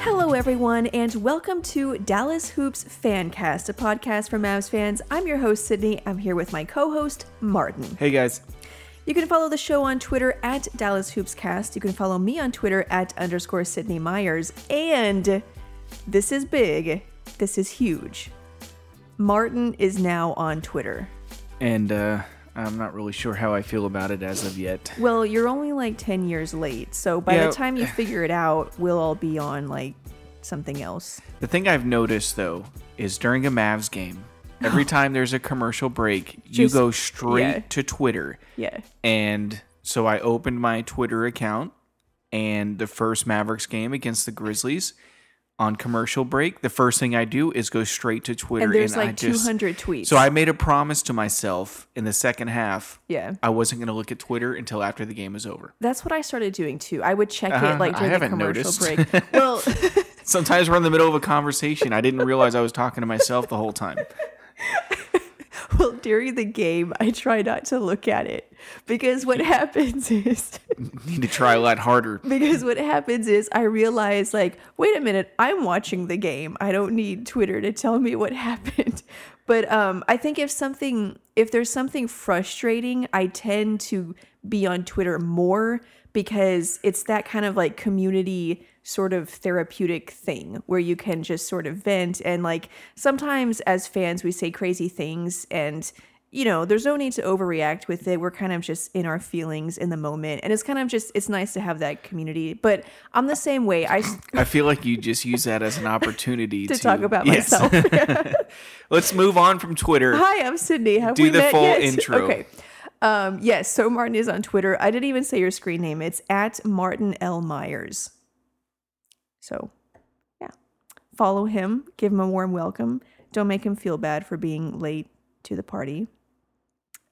Hello, everyone, and welcome to Dallas Hoops Fancast, a podcast for Mavs fans. I'm your host, Sydney. I'm here with my co host, Martin. Hey guys. You can follow the show on Twitter at Dallas Hoops Cast. You can follow me on Twitter at underscore Sydney Myers. And this is big. This is huge. Martin is now on Twitter. And uh, I'm not really sure how I feel about it as of yet. Well, you're only like 10 years late. So by Yeah. the time you figure it out, we'll all be on like something else. The thing I've noticed though is during a Mavs game, every time there's a commercial break, you go straight yeah. to Twitter. Yeah. And so I opened my Twitter account and the first Mavericks game against the Grizzlies on commercial break, the first thing I do is go straight to Twitter And there's I like just- 200 tweets. So I made a promise to myself in the second half. Yeah. I wasn't going to look at Twitter until after the game was over. That's what I started doing too. I would check Uh-huh. it like during the haven't commercial noticed. break. Well, Sometimes we're in the middle of a conversation. I didn't realize I was talking to myself the whole time. well, during the game, I try not to look at it because what happens is Need to try a lot harder. because what happens is I realize like, wait a minute, I'm watching the game. I don't need Twitter to tell me what happened. But um, I think if something, if there's something frustrating, I tend to be on Twitter more because it's that kind of like community sort of therapeutic thing where you can just sort of vent and like sometimes as fans we say crazy things and you know, there's no need to overreact with it. We're kind of just in our feelings in the moment. And it's kind of just, it's nice to have that community. But I'm the same way. I, I feel like you just use that as an opportunity to, to talk about Yes. myself. Let's move on from Twitter. Hi, I'm Sydney. Have Do we the met full yet? intro. Okay. Um, yes. So Martin is on Twitter. I didn't even say your screen name. It's at Martin L. Myers. So, yeah. Follow him. Give him a warm welcome. Don't make him feel bad for being late to the party.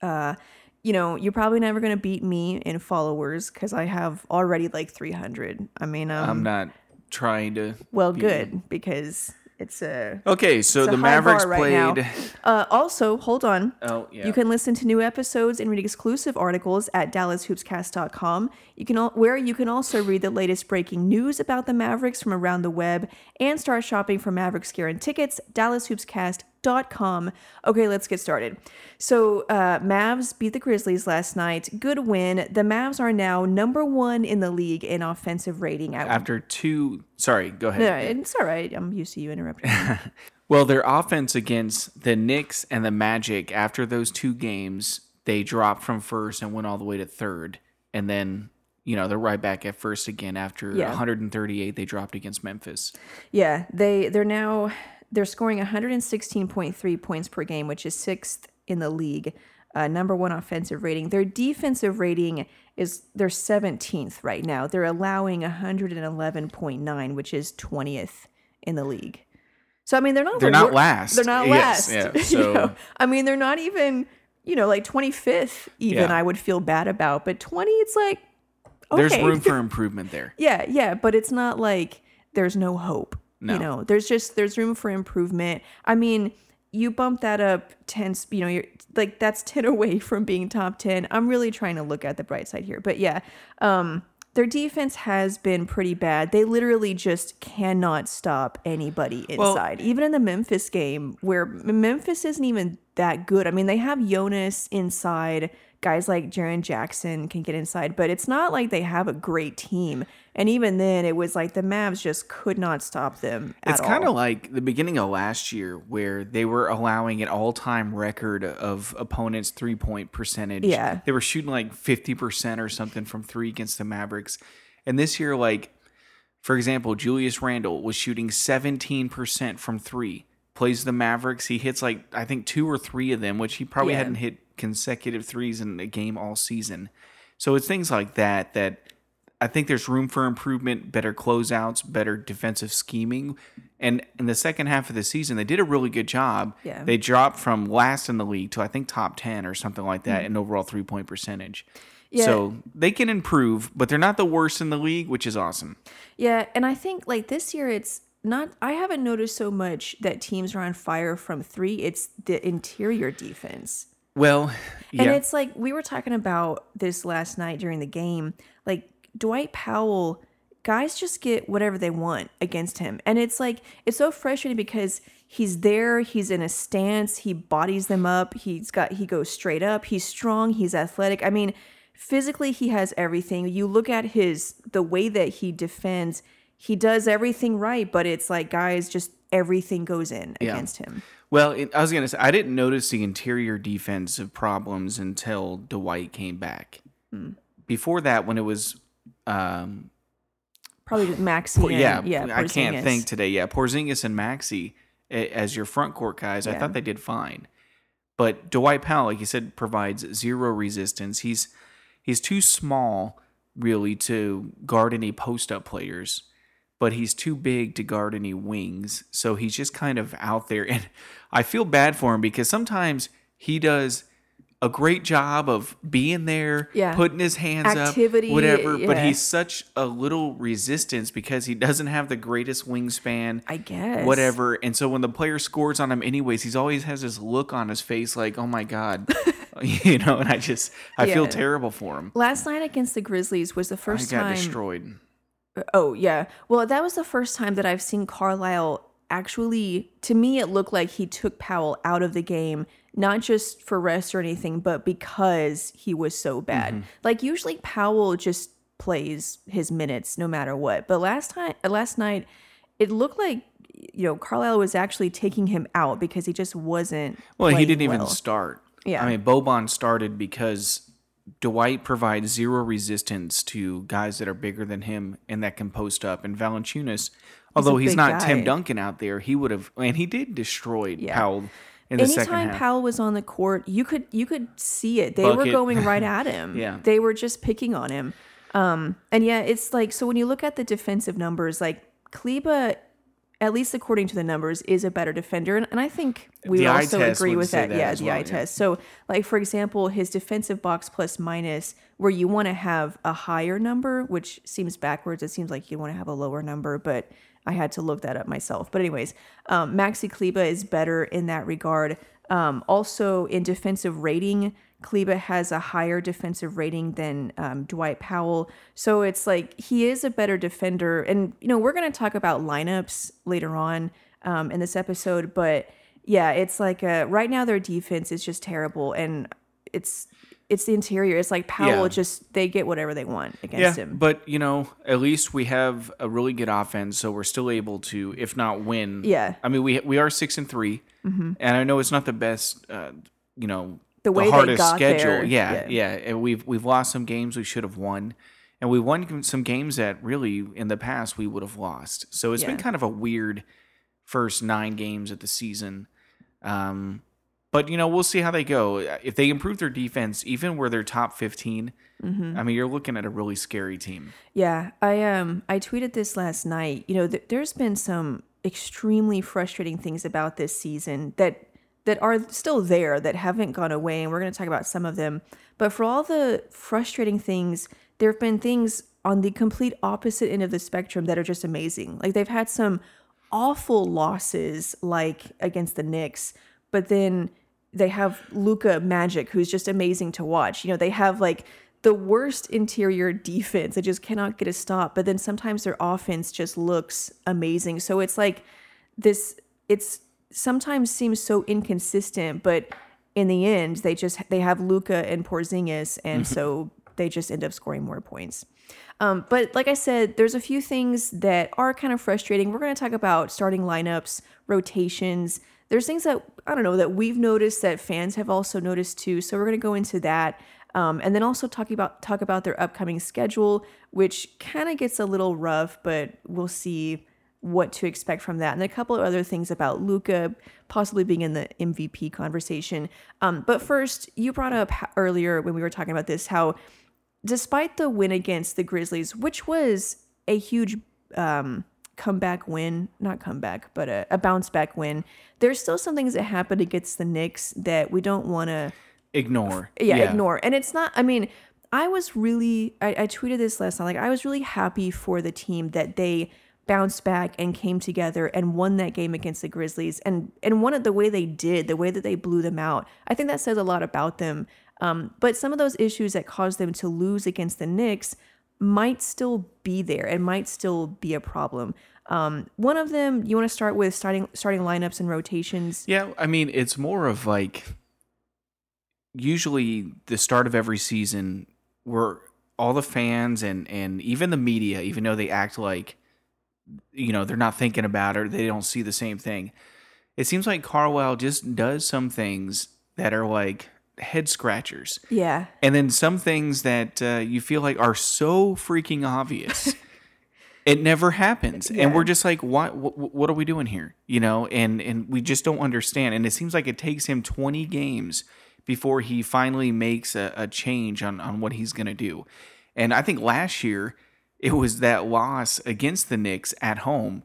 Uh, you know, you're probably never going to beat me in followers because I have already like 300. I mean, um, I'm not trying to. well, good because it's a. Okay, so the Mavericks bar right now. played. Uh, also, hold on. Oh yeah. You can listen to new episodes and read exclusive articles at DallasHoopsCast.com. You can al- where you can also read the latest breaking news about the Mavericks from around the web and start shopping for Mavericks gear and tickets. DallasHoopsCast.com. Okay, let's get started. So, uh, Mavs beat the Grizzlies last night. Good win. The Mavs are now number one in the league in offensive rating. At, After two. Sorry, go ahead. no, it's all right. I'm used to you interrupting. Well, their offense against the Knicks and the Magic after those two games, they dropped from first and went all the way to third. And then, you know, they're right back at first again after Yeah. 138 they dropped against Memphis. Yeah, they they're now they're scoring 116.3 points per game, which is sixth in the league. Uh, number one offensive rating. Their defensive rating is they're 17th right now. They're allowing 111.9, which is 20th in the league. So I mean, they're not They're the not last. They're not Yes, last. yeah, you so- know? I mean, they're not even you know like 25th. Even Yeah. I would feel bad about, but 20, it's like There's room for improvement there. Yeah, yeah, but it's not like there's no hope. No. You know, there's just there's room for improvement. I mean, you bump that up 10 you know, you're like that's 10 away from being top 10. I'm really trying to look at the bright side here. But yeah, um their defense has been pretty bad. They literally just cannot stop anybody Well- inside. even in the Memphis game where Memphis isn't even that good. I mean, they have Jonas inside. Guys like Jaren Jackson can get inside, but it's not like they have a great team. And even then, it was like the Mavs just could not stop them. It's kind of like the beginning of last year where they were allowing an all-time record of opponents' three-point percentage. Yeah. They were shooting like 50% or something from 3 against the Mavericks. And this year like for example, Julius Randle was shooting 17% from 3. Plays the Mavericks, he hits like I think 2 or 3 of them, which he probably Yeah. hadn't hit consecutive threes in a game all season. So it's things like that that I think there's room for improvement, better closeouts, better defensive scheming. And in the second half of the season, they did a really good job. Yeah. They dropped from last in the league to I think top 10 or something like that Mm-hmm. in overall three point percentage. Yeah. So they can improve, but they're not the worst in the league, which is awesome. Yeah, and I think like this year it's not I haven't noticed so much that teams are on fire from three. It's the interior defense. Well, yeah. And it's like we were talking about this last night during the game. Like Dwight Powell, guys just get whatever they want against him. And it's like it's so frustrating because he's there, he's in a stance, he bodies them up, he's got he goes straight up, he's strong, he's athletic. I mean, physically he has everything. You look at his the way that he defends, he does everything right, but it's like guys just everything goes in Yeah. against him. Well, it, I was gonna say I didn't notice the interior defensive problems until Dwight came back. Hmm. Before that, when it was, um, Probably Maxi Por- and, yeah, yeah, I can't think today. Yeah, Porzingis and Maxi as your front court guys, I thought they did fine. But Dwight Powell, like you said, provides zero resistance. He's he's too small, really, to guard any post up players, but he's too big to guard any wings. So he's just kind of out there, and I feel bad for him because sometimes he does a great job of being there, Yeah. putting his hands Activity, up, whatever. But he's such a little resistance because he doesn't have the greatest wingspan I guess. whatever. And so when the player scores on him, anyways, he's always has this look on his face like, "Oh my god," you know. And I just I feel terrible for him. Last night against the Grizzlies was the first time I got time. destroyed. Oh yeah. Well, that was the first time that I've seen Carlisle actually. To me, it looked like he took Powell out of the game, not just for rest or anything, but because he was so bad. Mm-hmm. Like usually, Powell just plays his minutes no matter what. But last time, last night, it looked like you know Carlisle was actually taking him out because he just wasn't. Well, he didn't even start. Yeah. I mean, Boban started because Dwight provides zero resistance to guys that are bigger than him and that can post up. And Valanciunas, although he's big not Tim. Duncan out there, he would have, and he did destroy Yeah. Powell in the second Anytime. Powell was on the court, you could you could see it. They were going right at him. Yeah. They were just picking on him. Um, and yeah, it's like so when you look at the defensive numbers, like Kleber, at least according to the numbers, is a better defender, and, and I think we The also agree with that. that Yeah, the well, eye yeah. test. So, like for example, his defensive box plus minus, where you want to have a higher number, which seems backwards. It seems like you want to have a lower number, but I had to look that up myself. But anyways, um, Maxi Kleber is better in that regard. Um, also, in defensive rating, Kleber has a higher defensive rating than um, Dwight Powell. So it's like he is a better defender. And, you know, we're going to talk about lineups later on um, in this episode. But yeah, it's like uh, right now their defense is just terrible. And it's. It's the interior. It's like Powell. Yeah. Just they get whatever they want against him. But you know, at least we have a really good offense, so we're still able to, if not win. Yeah. Mm-hmm. I mean, we we are six and 3 and I know it's not the best. Uh, you know, The way they hardest got schedule. there, Yeah, yeah. yeah, And we've we've lost some games we should have won, and we won some games that really in the past we would have lost. So it's been kind of a weird first nine games of the season. Um, but you know, we'll see how they go. If they improve their defense, even where they're top 15 Mm-hmm. I mean, you're looking at a really scary team. Yeah, I um I tweeted this last night. You know, th- there's been some extremely frustrating things about this season that that are still there that haven't gone away and we're going to talk about some of them. But for all the frustrating things, there have been things on the complete opposite end of the spectrum that are just amazing. Like they've had some awful losses like against the Knicks, but then they have Luka Magic who's just amazing to watch. You know, they have like the worst interior defense. They just cannot get a stop. But then sometimes their offense just looks amazing. So it's like this it's sometimes seems so inconsistent, but in the end they just they have Luka and Porzingis and so they just end up scoring more points. Um, but like I said, there's a few things that are kind of frustrating. We're going to talk about starting lineups, rotations. There's things that I don't know that we've noticed that fans have also noticed too. So we're going to go into that, um, and then also talking about talk about their upcoming schedule, which kind of gets a little rough, but we'll see what to expect from that, and a couple of other things about Luka possibly being in the MVP conversation. Um, but first, you brought up earlier when we were talking about this how despite the win against the Grizzlies, which was a huge um, comeback win, not comeback, but a, a bounce back win, there's still some things that happened against the Knicks that we don't want to Ignore. yeah, ignore. And it's not, I mean, I was really, I, I tweeted this last night, like, I was really happy for the team that they bounced back and came together and won that game against the Grizzlies and and one of the way they did, the way that they blew them out. I think that says a lot about them. Um, but some of those issues that caused them to lose against the Knicks might still be there and might still be a problem. Um, one of them, you want to start with starting starting lineups and rotations. Yeah, I mean, it's more of like usually the start of every season where all the fans and and even the media, even though they act like you know they're not thinking about it, or they don't see the same thing. It seems like Carwell just does some things that are like head scratchers. Yeah. And then some things that uh, you feel like are so freaking obvious. it never happens. Yeah. And we're just like, what, what what are we doing here? You know, and and we just don't understand. And it seems like it takes him 20 games before he finally makes a, a change on, on what he's gonna do. And I think last year it was that loss against the Knicks at home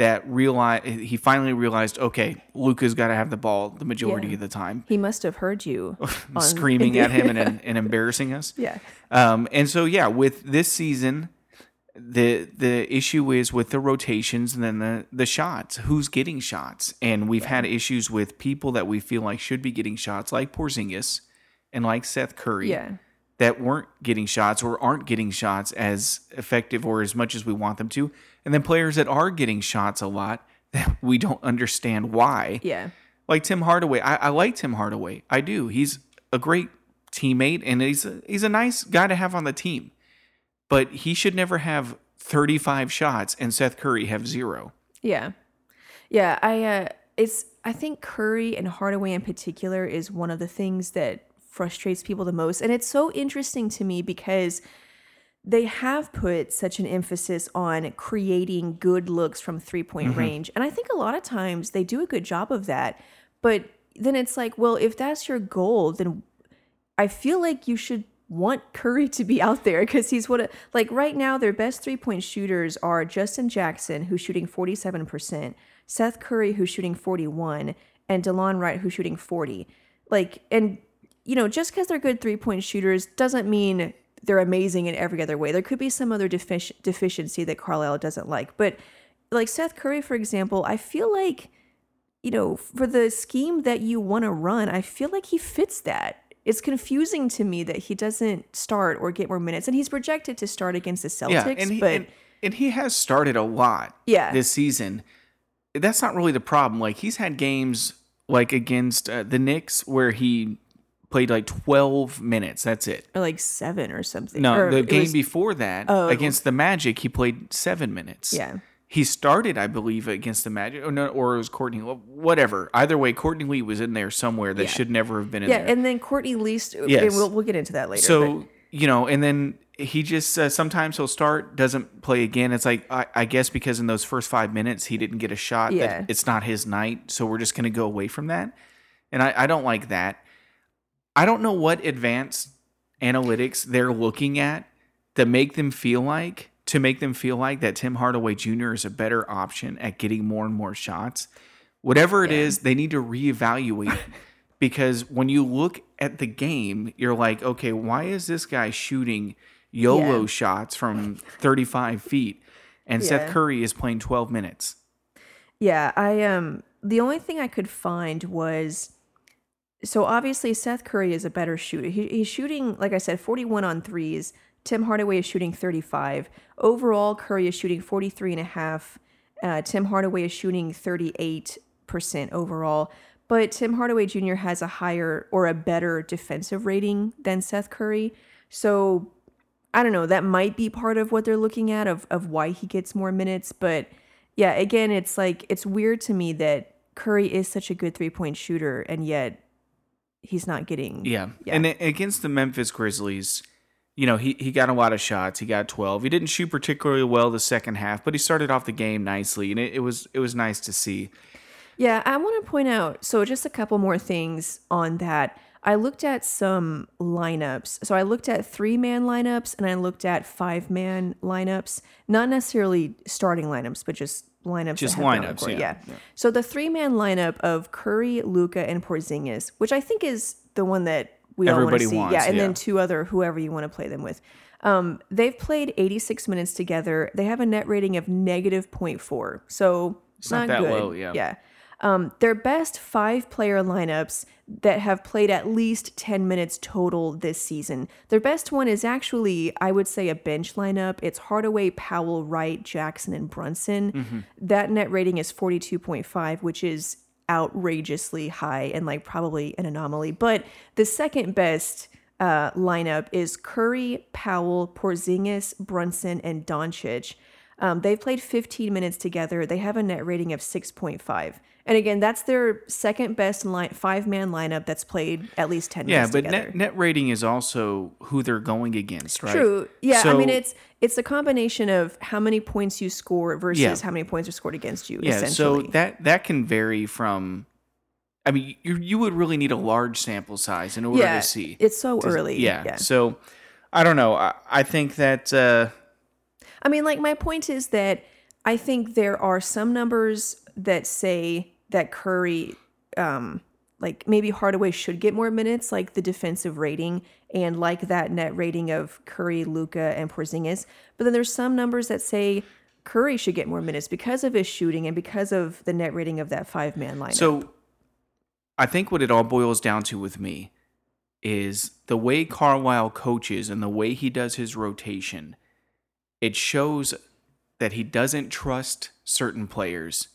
that realized he finally realized, okay, Luka's got to have the ball the majority Yeah. of the time He must have heard you on- screaming at him and, and embarrassing us. Yeah. Um, and so yeah, with this season, the the issue is with the rotations and then the the shots. Who's getting shots? And we've had issues with people that we feel like should be getting shots, like Porzingis and like Seth Curry, Yeah. that weren't getting shots or aren't getting shots as effective or as much as we want them to. And then players that are getting shots a lot that we don't understand why Yeah. like Tim Hardaway. I, I like Tim Hardaway. I do. He's a great teammate and he's a, he's a nice guy to have on the team. But he should never have 35 shots and Seth Curry have zero. Yeah. Yeah, I uh it's I think Curry and Hardaway in particular is one of the things that frustrates people the most. And it's so interesting to me because they have put such an emphasis on creating good looks from three point mm-hmm. range. And I think a lot of times they do a good job of that. But then it's like, well, if that's your goal, then I feel like you should want Curry to be out there because he's what a, like right now their best three point shooters are Justin Jackson who's shooting 47%, Seth Curry who's shooting 41 and Delon Wright who's shooting 40. Like and you know just because they're good three point shooters doesn't mean they're amazing in every other way. There could be some other defici- deficiency that Carlisle doesn't like. But like Seth Curry for example, I feel like you know, for the scheme that you want to run, I feel like he fits that. It's confusing to me that he doesn't start or get more minutes, and he's projected to start against the Celtics. Yeah, and he, but and, and he has started a lot Yeah. this season. That's not really the problem. Like he's had games like against uh, the Knicks where he played like 12 minutes. That's it. or like seven or something. No, Or the game was- before that Oh. against the Magic, he played seven minutes. Yeah. He started, I believe, against the Magic, or, no, or it was Courtney. Whatever. Either way, Courtney Lee was in there somewhere that Yeah. should never have been in Yeah, there. Yeah, and then Courtney Least. Yes. We'll we'll get into that later. so but- you know, and then he just uh, sometimes he'll start, doesn't play again. It's like I, I guess because in those first five minutes he didn't get a shot. Yeah. That it's not his night, so we're just going to go away from that. And I, I don't like that. I don't know what advanced analytics they're looking at that make them feel like to make them feel like that Tim Hardaway Jr. is a better option at getting more and more shots. Whatever it Yeah. is, they need to reevaluate because when you look at the game, you're like, okay, why is this guy shooting YOLO Yeah. shots from 35 feet and Seth Curry is playing 12 minutes? Yeah, I um the only thing I could find was so obviously Seth Curry is a better shooter. He, he's shooting like I said 41 on threes. Tim Hardaway is shooting 35. Overall Curry is shooting 43 and a half. Uh, Tim Hardaway is shooting 38% overall, but Tim Hardaway Jr. has a higher or a better defensive rating than Seth Curry. So I don't know, that might be part of what they're looking at of of why he gets more minutes, but yeah, again, it's like it's weird to me that Curry is such a good three-point shooter and yet he's not getting Yeah. Yeah. And against the Memphis Grizzlies, you know, he, he got a lot of shots. He got 12. He didn't shoot particularly well the second half, but he started off the game nicely and it, it was it was nice to see. Yeah, I want to point out so just a couple more things on that. I looked at some lineups. So I looked at three man lineups and I looked at five man lineups. Not necessarily starting lineups, but just lineups. Just that have been on the lineups, court. yeah. So the three man lineup of Curry, Luka, and Porzingis, which I think is the one that we all want to see. wants, yeah, and yeah. then two other whoever you want to play them with. Um, they've played 86 minutes together. They have a net rating of negative 0.4. So it's not not, that good. low, yeah. Yeah. Um, their best five player lineups that have played at least 10 minutes total this season. Their best one is actually, I would say, a bench lineup. It's Hardaway, Powell, Wright, Jackson, and Brunson. Mm-hmm. That net rating is 42.5, which is outrageously high and like probably an anomaly. But the second best uh, lineup is Curry, Powell, Porzingis, Brunson, and Doncic. Um, they've played 15 minutes together. They have a net rating of 6.5. And again, that's their second best line, five man lineup that's played at least 10 Yeah, but together. net, net rating is also who they're going against, right? True. Yeah, I mean it's it's a combination of how many points you score versus Yeah. how many points are scored against you. Yeah, so that that can vary from. I mean, you you would really need a large sample size in order yeah, to see. it's so to- early. Yeah. yeah. So, I don't know. I, I think that uh, I mean, like my point is that I think there are some numbers that say that Curry, um, like maybe Hardaway should get more minutes, like the defensive rating and like that net rating of Curry, Luka, and Porzingis. But then there's some numbers that say Curry should get more minutes because of his shooting and because of the net rating of that five man lineup. So I think what it all boils down to with me is the way Carlisle coaches and the way he does his rotation. It shows that he doesn't trust certain players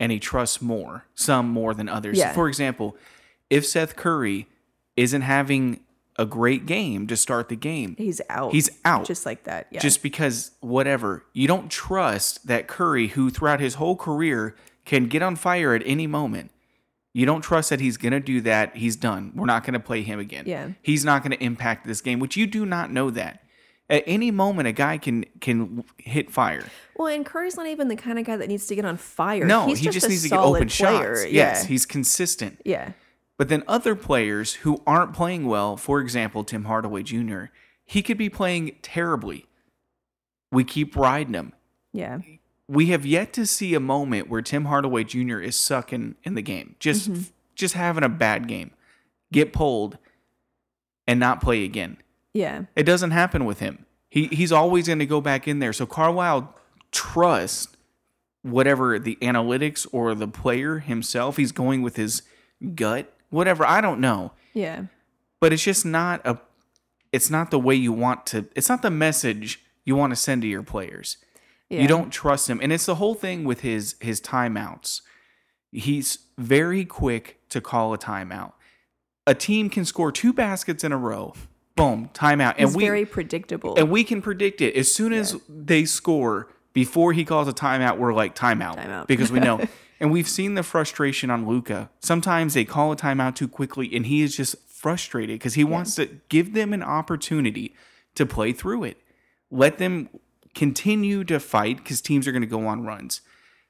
and he trusts more, some more than others. Yeah. For example, if Seth Curry isn't having a great game to start the game, he's out. he's out. just like that. Yeah. just because whatever you don't trust that Curry, who throughout his whole career can get on fire at any moment. You don't trust that he's gonna do that. He's done. We're not gonna play him again. Yeah. he's not gonna impact this game. Which you do not know that. At any moment, a guy can can hit fire. well, and Curry's not even the kind of guy that needs to get on fire. No, he's he just a needs to get open player. shots. Yeah. Yes, he's consistent. yeah. But then other players who aren't playing well, for example, Tim Hardaway Jr., he could be playing terribly. We keep riding him. Yeah. we have yet to see a moment where Tim Hardaway Jr. is sucking in the game, just Mm-hmm. just having a bad game, get pulled, and not play again. Yeah. It doesn't happen with him. He he's always going to go back in there. So Carlisle trusts whatever the analytics or the player himself. He's going with his gut, whatever. I don't know, Yeah. but it's just not a. It's not the way you want to. It's not the message you want to send to your players. Yeah. You don't trust him. And it's the whole thing with his his timeouts. He's very quick to call a timeout. A team can score two baskets in a row. Boom, timeout. And He's we very predictable. and we can predict it. As soon as they score, before he calls a timeout, we're like timeout, Timeout. because we know. and we've seen the frustration on Luka. Sometimes they call a timeout too quickly, and he is just frustrated because he wants to give them an opportunity to play through it. Let them continue to fight because teams are going to go on runs.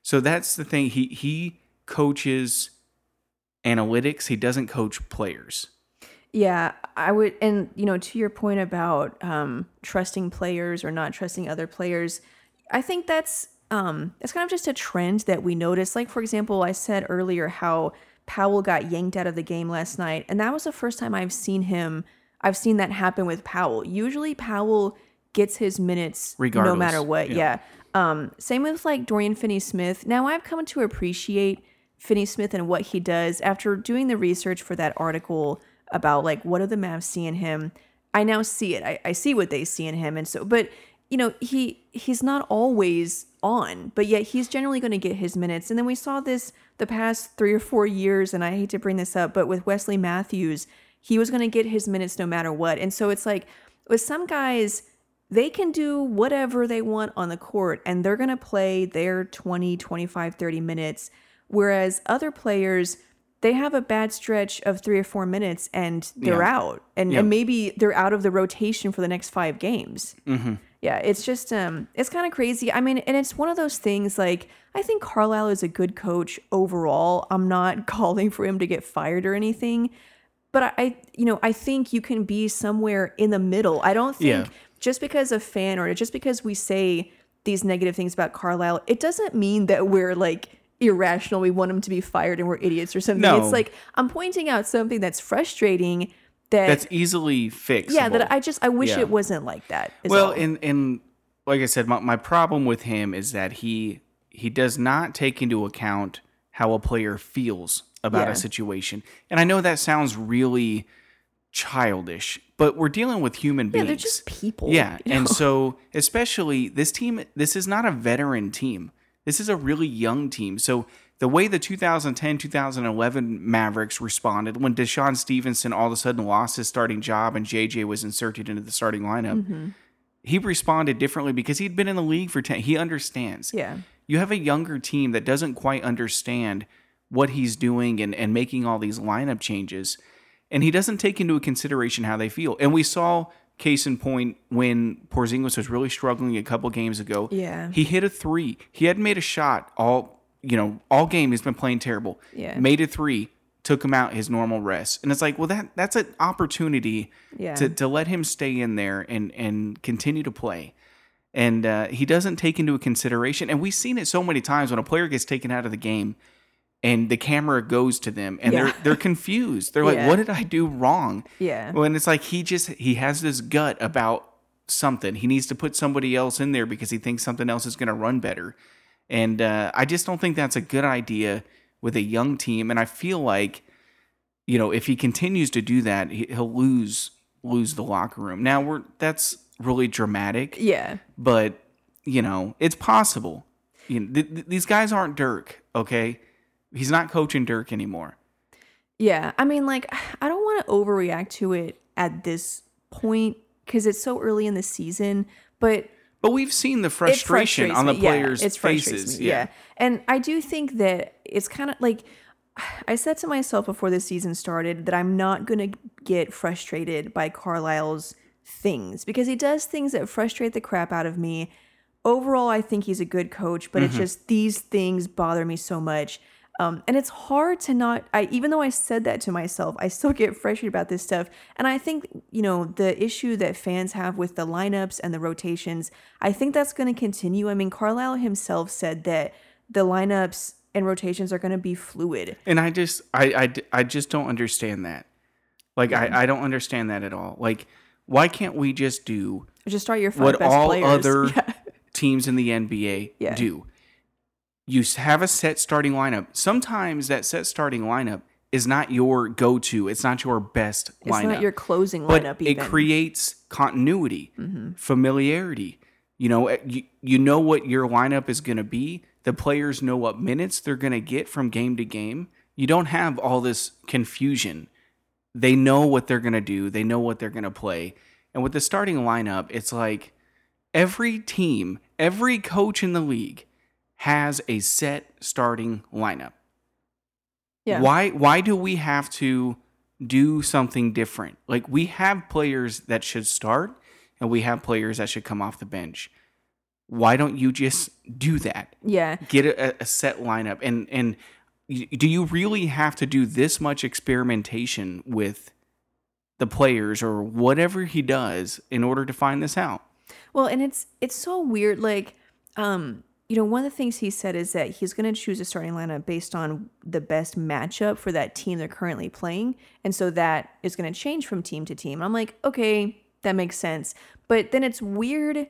So that's the thing. He he coaches analytics. He doesn't coach players. Yeah, I would, and you know, to your point about um, trusting players or not trusting other players, I think that's um, it's kind of just a trend that we notice. Like for example, I said earlier how Powell got yanked out of the game last night, and that was the first time I've seen him. I've seen that happen with Powell. Usually, Powell gets his minutes Regardless. no matter what. yeah. Yeah. Um, same with like Dorian Finney-Smith. Now I've come to appreciate Finney-Smith and what he does after doing the research for that article about like what do the Mavs see in him. I now see it. I, I see what they see in him, and so but you know he he's not always on, but yet he's generally going to get his minutes. And then we saw this the past three or four years, and I hate to bring this up, but with Wesley Matthews, he was going to get his minutes no matter what. And so it's like with some guys, they can do whatever they want on the court and they're going to play their 20, 25, 30 minutes. Whereas other players, they have a bad stretch of three or four minutes and they're Yeah. out. And, Yeah. and maybe they're out of the rotation for the next five games. Mm-hmm. Yeah, it's just um it's kind of crazy. I mean, and it's one of those things like I think Carlisle is a good coach overall. I'm not calling for him to get fired or anything, but I, I you know, I think you can be somewhere in the middle. I don't think Yeah. just because a fan or just because we say these negative things about Carlisle, it doesn't mean that we're like irrational. We want him to be fired and we're idiots or something. No. It's like I'm pointing out something that's frustrating that That's easily fixed. yeah that I just I wish Yeah. it wasn't like that. well, all. and and like I said, my, my problem with him is that he he does not take into account how a player feels about Yeah. a situation. And I know that sounds really childish, but we're dealing with human yeah, beings. they're just people. Yeah, you know? and so especially this team, this is not a veteran team. This is a really young team. So the way the 2010 2011 Mavericks responded when DeShawn Stevenson all of a sudden lost his starting job and JJ was inserted into the starting lineup, Mm-hmm. he responded differently because he'd been in the league for 10. He understands. yeah, You have a younger team that doesn't quite understand what he's doing and, and making all these lineup changes. And he doesn't take into consideration how they feel. And we saw case in point when Porzingis was really struggling a couple games ago. Yeah. He hit a three. He hadn't made a shot all you know, all game he's been playing terrible. Yeah. Made a three, took him out his normal rest. And it's like, well that that's an opportunity Yeah. to, to let him stay in there and and continue to play and uh, he doesn't take into consideration. And we've seen it so many times when a player gets taken out of the game, and the camera goes to them, and Yeah. they're they're confused. They're like, Yeah. "What did I do wrong?" yeah, When it's like he just he has this gut about something. He needs to put somebody else in there because he thinks something else is going to run better. And uh, I just don't think that's a good idea with a young team. And I feel like, you know, if he continues to do that, he- he'll lose lose the locker room. Now we're that's really dramatic yeah. but you know it's possible. You know, th- th- these guys aren't Dirk, okay? He's not coaching Dirk anymore. Yeah, I mean, like, I don't want to overreact to it at this point because it's so early in the season, but But we've seen the frustration on the me. Yeah, players' it faces. me, Yeah. and I do think that it's kind of like I said to myself before the season started that I'm not gonna get frustrated by Carlisle's things because he does things that frustrate the crap out of me. Overall, I think he's a good coach, but Mm-hmm. it's just these things bother me so much. Um, and it's hard to not I even though I said that to myself, I still get frustrated about this stuff. And I think, you know, the issue that fans have with the lineups and the rotations, I think that's gonna continue. I mean, Carlisle himself said that the lineups and rotations are gonna be fluid. And I just I, I, I just don't understand that. Like I, I don't understand that at all. Like why can't we just do Just start your five what all players. other Yeah. teams in the NBA Yeah. do? You have a set starting lineup. Sometimes that set starting lineup is not your go-to. It's not your best It's lineup. It's not your closing lineup. but it even. Mm-hmm. creates continuity, familiarity. You know, eh, you, you know what your lineup is going to be. The players know what minutes they're going to get from game to game. You don't have all this confusion. They know what they're going to do. They know what they're going to play. And with the starting lineup, it's like every team, every coach in the league has a set starting lineup. yeah. Why why do we have to do something different? Like we have players that should start and we have players that should come off the bench. Why don't you just do that? Yeah. Get a, a set lineup and and do you really have to do this much experimentation with the players or whatever he does in order to find this out? Well, and it's it's so weird. Like, um, you know, one of the things he said is that he's going to choose a starting lineup based on the best matchup for that team they're currently playing, and so that is going to change from team to team. I'm like, okay, that makes sense. But then it's weird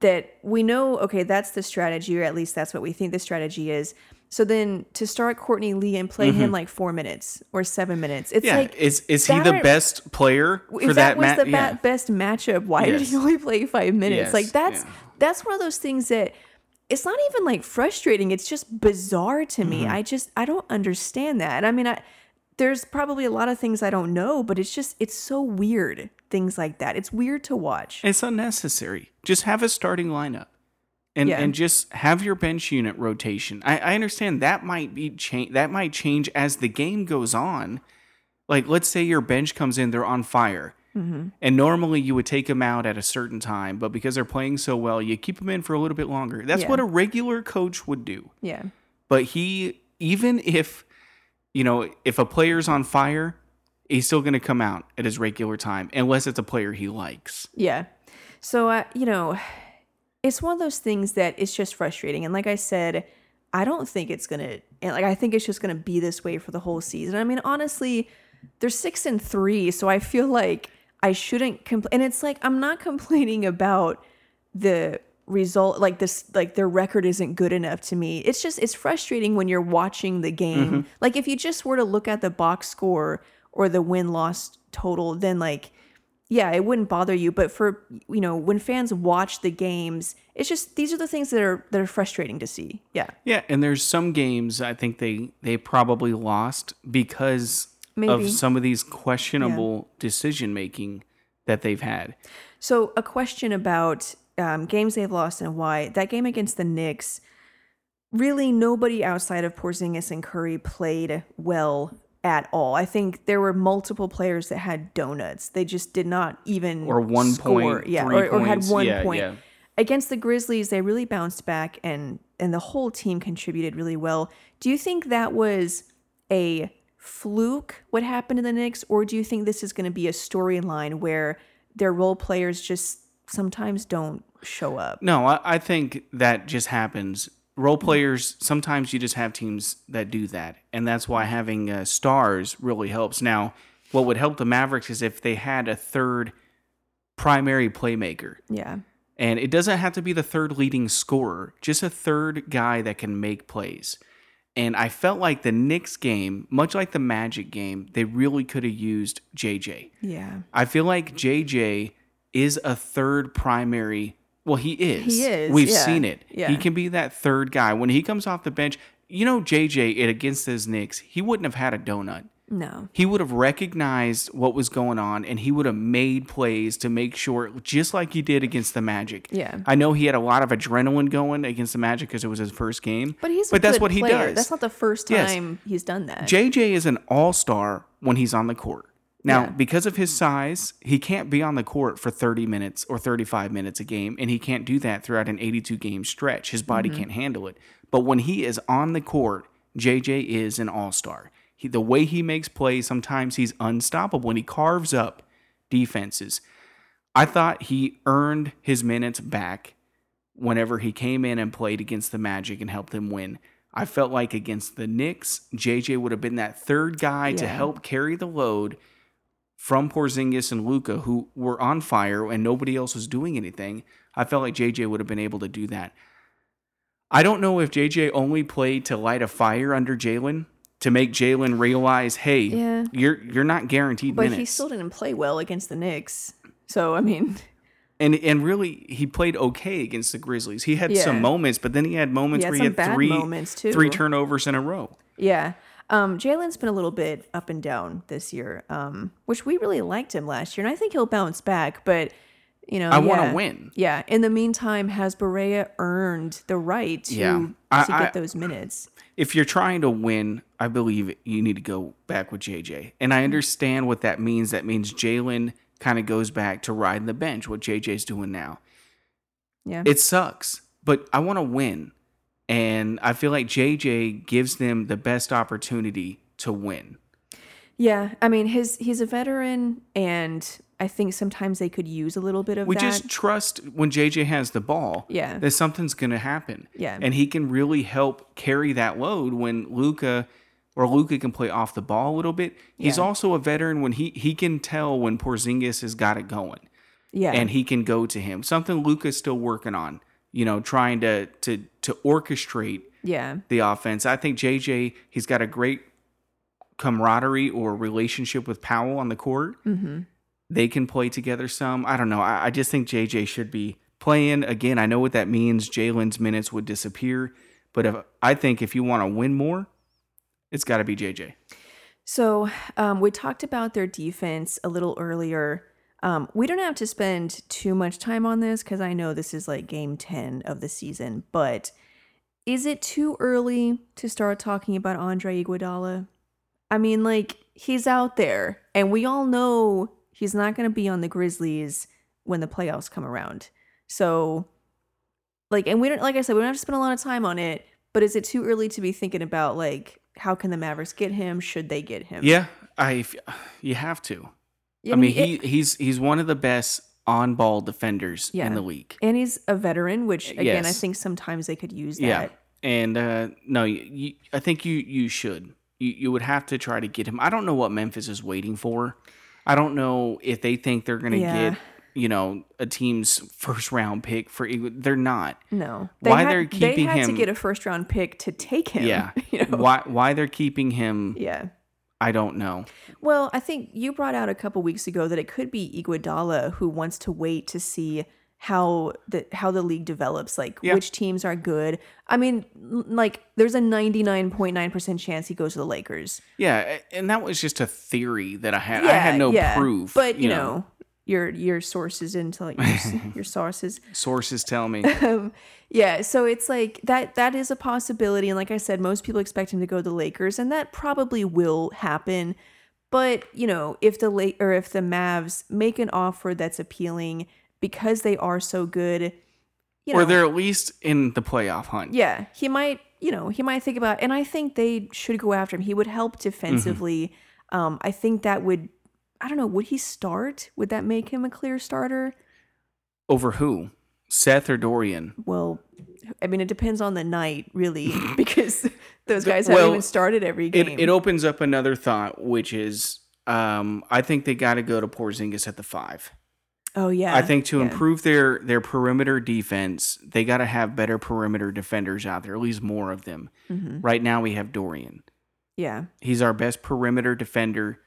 that we know, okay, that's the strategy, or at least that's what we think the strategy is. So then to start Courtney Lee and play him mm-hmm. like four minutes or seven minutes, it's Yeah, like is is he the best player for if that, that, was match? the yeah. best matchup, why did he only play five minutes? Yes, Like that's yeah. that's one of those things that it's not even like frustrating. It's just bizarre to me. Mm-hmm. I just I don't understand that. And I mean, I there's probably a lot of things I don't know, but it's just it's so weird things like that. It's weird to watch. It's unnecessary. Just have a starting lineup. And, Yeah. and just have your bench unit rotation. I, I understand that might be change that might change as the game goes on. Like let's say your bench comes in, they're on fire. Mm-hmm. And normally you would take them out at a certain time, but because they're playing so well, you keep them in for a little bit longer. That's Yeah. what a regular coach would do. Yeah. But he, even if, you know, if a player's on fire, he's still going to come out at his regular time, unless it's a player he likes. Yeah. So, uh, you know, it's one of those things that it's just frustrating. And like I said, I don't think it's going to, like, I think it's just going to be this way for the whole season. I mean, honestly, they're six and three, so I feel like I shouldn't complain. And it's like I'm not complaining about the result, like this, like their record isn't good enough to me. It's just it's frustrating when you're watching the game. Mm-hmm. Like if you just were to look at the box score or the win loss total, then like yeah, it wouldn't bother you. But for you know when fans watch the games, it's just these are the things that are that are frustrating to see. Yeah, Yeah, and there's some games I think they they probably lost because Maybe. of some of these questionable decision making that they've had. So, a question about um, games they've lost and why. That game against the Knicks, really nobody outside of Porzingis and Curry played well at all. I think there were multiple players that had donuts. They just did not even Or one score. point, yeah, or, or had one Yeah, point. yeah. Against the Grizzlies, they really bounced back and and the whole team contributed really well. Do you think that was a fluke what happened to the Knicks, or do you think this is going to be a storyline where their role players just sometimes don't show up? No, I, I think that just happens. Role players, sometimes you just have teams that do that. And that's why having uh, stars really helps. Now, what would help the Mavericks is if they had a third primary playmaker. Yeah. And it doesn't have to be the third leading scorer, just a third guy that can make plays. And I felt like the Knicks game, much like the Magic game, they really could have used JJ. Yeah. I feel like JJ is a third primary. Well, he is. He is, We've yeah, seen it. yeah. He can be that third guy. When he comes off the bench, you know, JJ it against his Knicks, he wouldn't have had a donut. No. He would have recognized what was going on and he would have made plays to make sure, just like he did against the Magic. Yeah. I know he had a lot of adrenaline going against the Magic because it was his first game. But he's but that's what he does. That's not the first Yes. time he's done that. JJ is an all star when he's on the court. Now, Yeah. because of his size, he can't be on the court for 30 minutes or 35 minutes a game, and he can't do that throughout an 82 game stretch. His body Mm-hmm. can't handle it. But when he is on the court, JJ is an all star. He, the way he makes plays, sometimes he's unstoppable and he carves up defenses. I thought he earned his minutes back whenever he came in and played against the Magic and helped them win. I felt like against the Knicks, JJ would have been that third guy to help carry the load from Porzingis and Luka, who were on fire and nobody else was doing anything. I felt like JJ would have been able to do that. I don't know if JJ only played to light a fire under Jalen to make Jalen realize, hey, Yeah. you're you're not guaranteed but minutes. he still didn't play well against the Knicks. So, I mean, and and really he played okay against the Grizzlies. He had some moments, but then he had moments He had where he had three moments, too. three turnovers in a row. yeah. Um, Jalen's been a little bit up and down this year, um, which we really liked him last year. And I think he'll bounce back. But, you know, I wanna win. Yeah. In the meantime, has Barea earned the right to, Yeah. I- to I- get those minutes? If you're trying to win, I believe you need to go back with JJ. And I hmm. understand what that means. That means Jalen kind of goes back to riding the bench, what JJ's doing now. Yeah. It sucks, but I want to win. And I feel like JJ gives them the best opportunity to win. Yeah, I mean, his he's a veteran, and I think sometimes they could use a little bit of We that. just trust when JJ has the ball Yeah. that something's going to happen. Yeah. And he can really help carry that load when Luka or Luka can play off the ball a little bit. He's Yeah. also a veteran when he he can tell when Porzingis has got it going yeah, and he can go to him. Something Luka's still working on, you know, trying to to to orchestrate yeah, the offense. I think JJ he's got a great camaraderie or relationship with Powell on the court. mm-hmm. They can play together some. I don't know. I, I just think JJ should be playing again. I know what that means. Jalen's minutes would disappear, but if I think if you want to win more, it's got to be JJ. So um, we talked about their defense a little earlier. Um, we don't have to spend too much time on this because I know this is like game 10 of the season, but is it too early to start talking about Andre Iguodala? I mean, like, he's out there, and we all know he's not going to be on the Grizzlies when the playoffs come around. So, like, and we don't, like I said, we don't have to spend a lot of time on it, but is it too early to be thinking about, like, how can the Mavericks get him? Should they get him? Yeah, I you have to. Yeah, I mean, it- he he's he's one of the best on-ball defenders Yeah. in the league. and he's a veteran, which again, I think sometimes they could use that. Yeah, and uh, no, you, you, I think you you should you, you would have to try to get him. I don't know what Memphis is waiting for. I don't know if they think they're going to Yeah. get, you know, a team's first round pick for they're not. No. Why had, they're keeping They had to get a first round pick to take him. Yeah. you know? Why why they're keeping him, Yeah. I don't know. Well, I think you brought out a couple weeks ago that it could be Iguodala who wants to wait to see how the how the league develops, like Yeah. which teams are good. I mean, like there's a 99.9% chance he goes to the Lakers. Yeah, and that was just a theory that I had. I had no proof. But, you, know, your your sources until your, your sources. sources tell me. Um, yeah, so it's like that that is a possibility and like I said most people expect him to go to the Lakers and that probably will happen. But, you know, if the late or if the Mavs make an offer that's appealing because they are so good, you know, or they're at least in the playoff hunt. yeah, he might, you know, he might think about and I think they should go after him. He would help defensively. Um I think that would I don't know, would he start? Would that make him a clear starter? Over who? Seth or Dorian? Well, I mean, it depends on the night, really, because those guys haven't Well, even started every game. It, it opens up another thought, which is um, I think they got to go to Porzingis at the five. oh yeah, I think to yeah. improve their their perimeter defense, they got to have better perimeter defenders out there, at least more of them. Mhm. Right now, we have Dorian. Yeah, He's our best perimeter defender.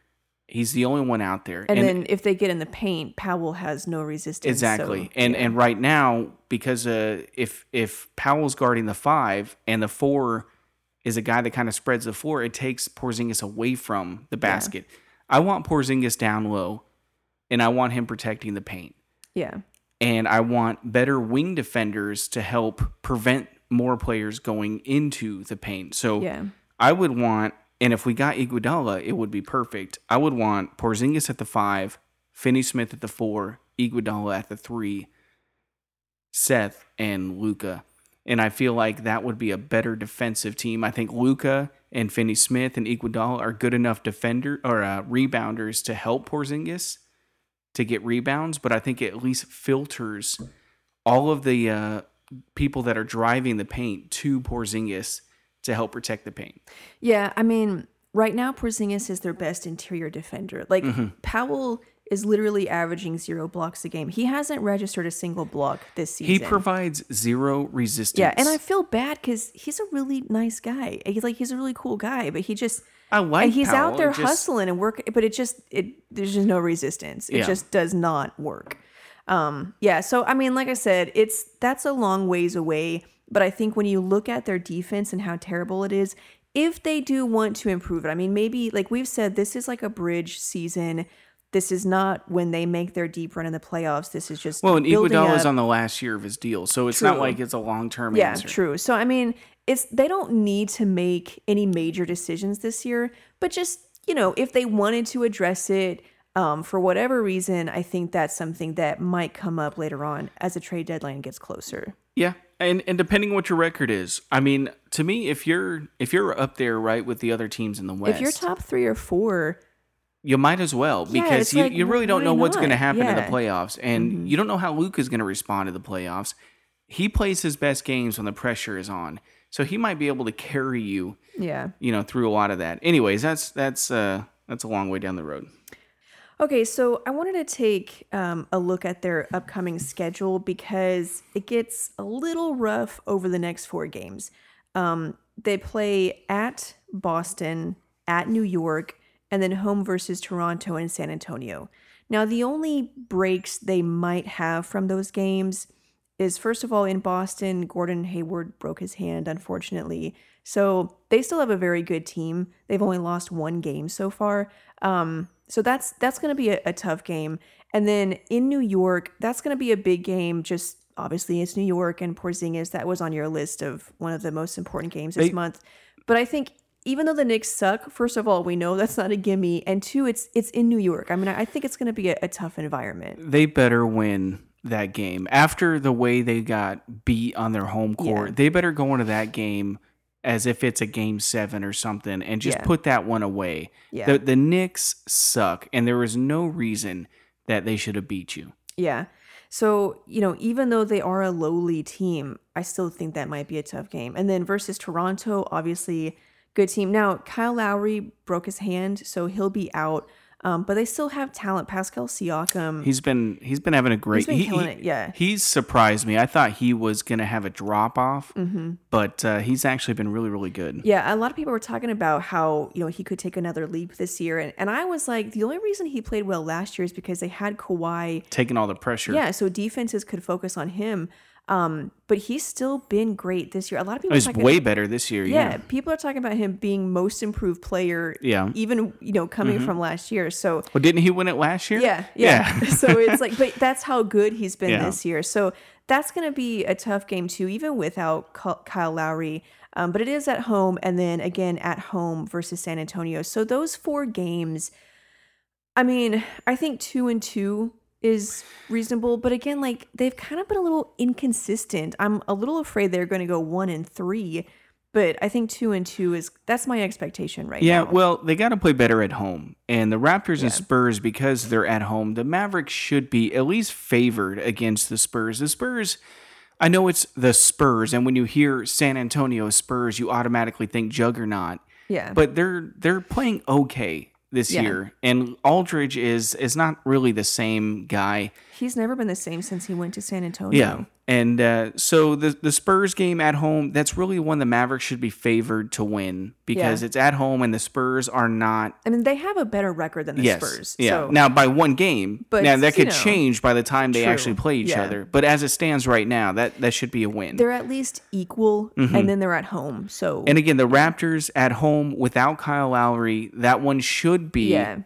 He's the only one out there. and, then if they get in the paint, Powell has no resistance. Exactly. so, and yeah. and right now, because uh, if if Powell's guarding the five and the four is a guy that kind of spreads the floor, it takes Porzingis away from the basket. I want Porzingis down low, and I want him protecting the paint, yeah, and I want better wing defenders to help prevent more players going into the paint. So yeah, I would want, and if we got Iguodala, it would be perfect. I would want Porzingis at the five, Finney Smith at the four, Iguodala at the three, Seth and Luka. And I feel like that would be a better defensive team. I think Luka and Finney Smith and Iguodala are good enough defender or uh, rebounders to help Porzingis to get rebounds, but I think it at least filters all of the uh, people that are driving the paint to Porzingis to help protect the paint. yeah. I mean, right now Porzingis is their best interior defender. Like Mm-hmm. Powell is literally averaging zero blocks a game. He hasn't registered a single block this season. He provides zero resistance. yeah, and I feel bad because he's a really nice guy. He's like he's a really cool guy, but he just I like and he's Powell, out there just- hustling and work but it just it there's just no resistance it Yeah. just does not work um yeah so i mean like i said it's that's a long ways away but i think when you look at their defense and how terrible it is if they do want to improve it i mean maybe like we've said this is like a bridge season. This is not when they make their deep run in the playoffs. This is just Well, and Iguodala is on the last year of his deal, so it's not like it's a long term yeah answer. true. So i mean it's they don't need to make any major decisions this year but just you know if they wanted to address it um, for whatever reason i think that's something that might come up later on as the trade deadline gets closer. Yeah, and and depending what your record is, I mean, to me, if you're if you're up there right with the other teams in the West, if you're top three or four you might as well Yeah, because you, like, you really don't know what's going to happen in the Yeah. Mm-hmm. playoffs, and you don't know how Luka is going to respond to the playoffs. He plays his best games when the pressure is on, so he might be able to carry you, yeah you know, through a lot of that. Anyways, that's that's uh that's a long way down the road. Okay, so I wanted to take um, a look at their upcoming schedule because it gets a little rough over the next four games. Um, they play at Boston, at New York, and then home versus Toronto and San Antonio. Now, the only breaks they might have from those games is first of all in Boston, Gordon Hayward broke his hand, unfortunately. So they still have a very good team. They've only lost one game so far. Um, so that's that's going to be a, a tough game. And then in New York, that's going to be a big game. Just obviously, it's New York and Porzingis. That was on your list of one of the most important games this They- month. But I think even though the Knicks suck, first of all, we know that's not a gimme, and two, it's it's in New York. I mean, I think it's going to be a, a tough environment. They better win that game after the way they got beat on their home court. Yeah. They better go into that game as if it's a game seven or something and just Yeah. put that one away. Yeah. The the Knicks suck, and there is no reason that they should have beat you. Yeah. So, you know, even though they are a lowly team, I still think that might be a tough game. And then versus Toronto, obviously good team. Now Kyle Lowry broke his hand, so he'll be out. Um, but they still have talent. Pascal Siakam. He's been he's been having a great. been he, killing he- it, yeah. He's surprised me. I thought he was gonna have a drop off, Mm-hmm. but uh, he's actually been really really good. Yeah, a lot of people were talking about how, you know, he could take another leap this year. And, and I was like, the only reason he played well last year is because they had Kawhi. Taking all the pressure. Yeah, so defenses could focus on him. Um, but he's still been great this year. A lot of people are he's way better this year. yeah, Yeah. people are talking about him being most improved player. Yeah. Mm-hmm. Even, you know, coming from last year. So Well, didn't he win it last year? yeah, yeah. so it's like, but that's how good he's been Yeah. this year. So that's going to be a tough game too, even without Kyle Lowry. Um, but it is at home, and then again at home versus San Antonio. So those four games, I mean, I think two and two is reasonable. But again, like they've kind of been a little inconsistent. I'm a little afraid they're going to go one and three. But I think two and two is that's my expectation right Yeah, now. Yeah, well, they got to play better at home. And the Raptors and Spurs, because they're at home, the Mavericks should be at least favored against the Spurs. The Spurs, I know it's the Spurs, and when you hear San Antonio Spurs, you automatically think juggernaut. yeah. But they're they're playing okay this Yeah. year, and Aldridge is is not really the same guy. He's never been the same since he went to San Antonio. Yeah. And uh, so the the Spurs game at home, that's really one the Mavericks should be favored to win because Yeah. it's at home and the Spurs are not I mean, they have a better record than the yes, Spurs. Yeah. So, now by one game. But, now that could know, change by the time they true. actually play each Yeah. other. But as it stands right now, that that should be a win. they're at least equal, and then they're at home. So Mm-hmm. and again, the Raptors at home without Kyle Lowry, that one should be yeah,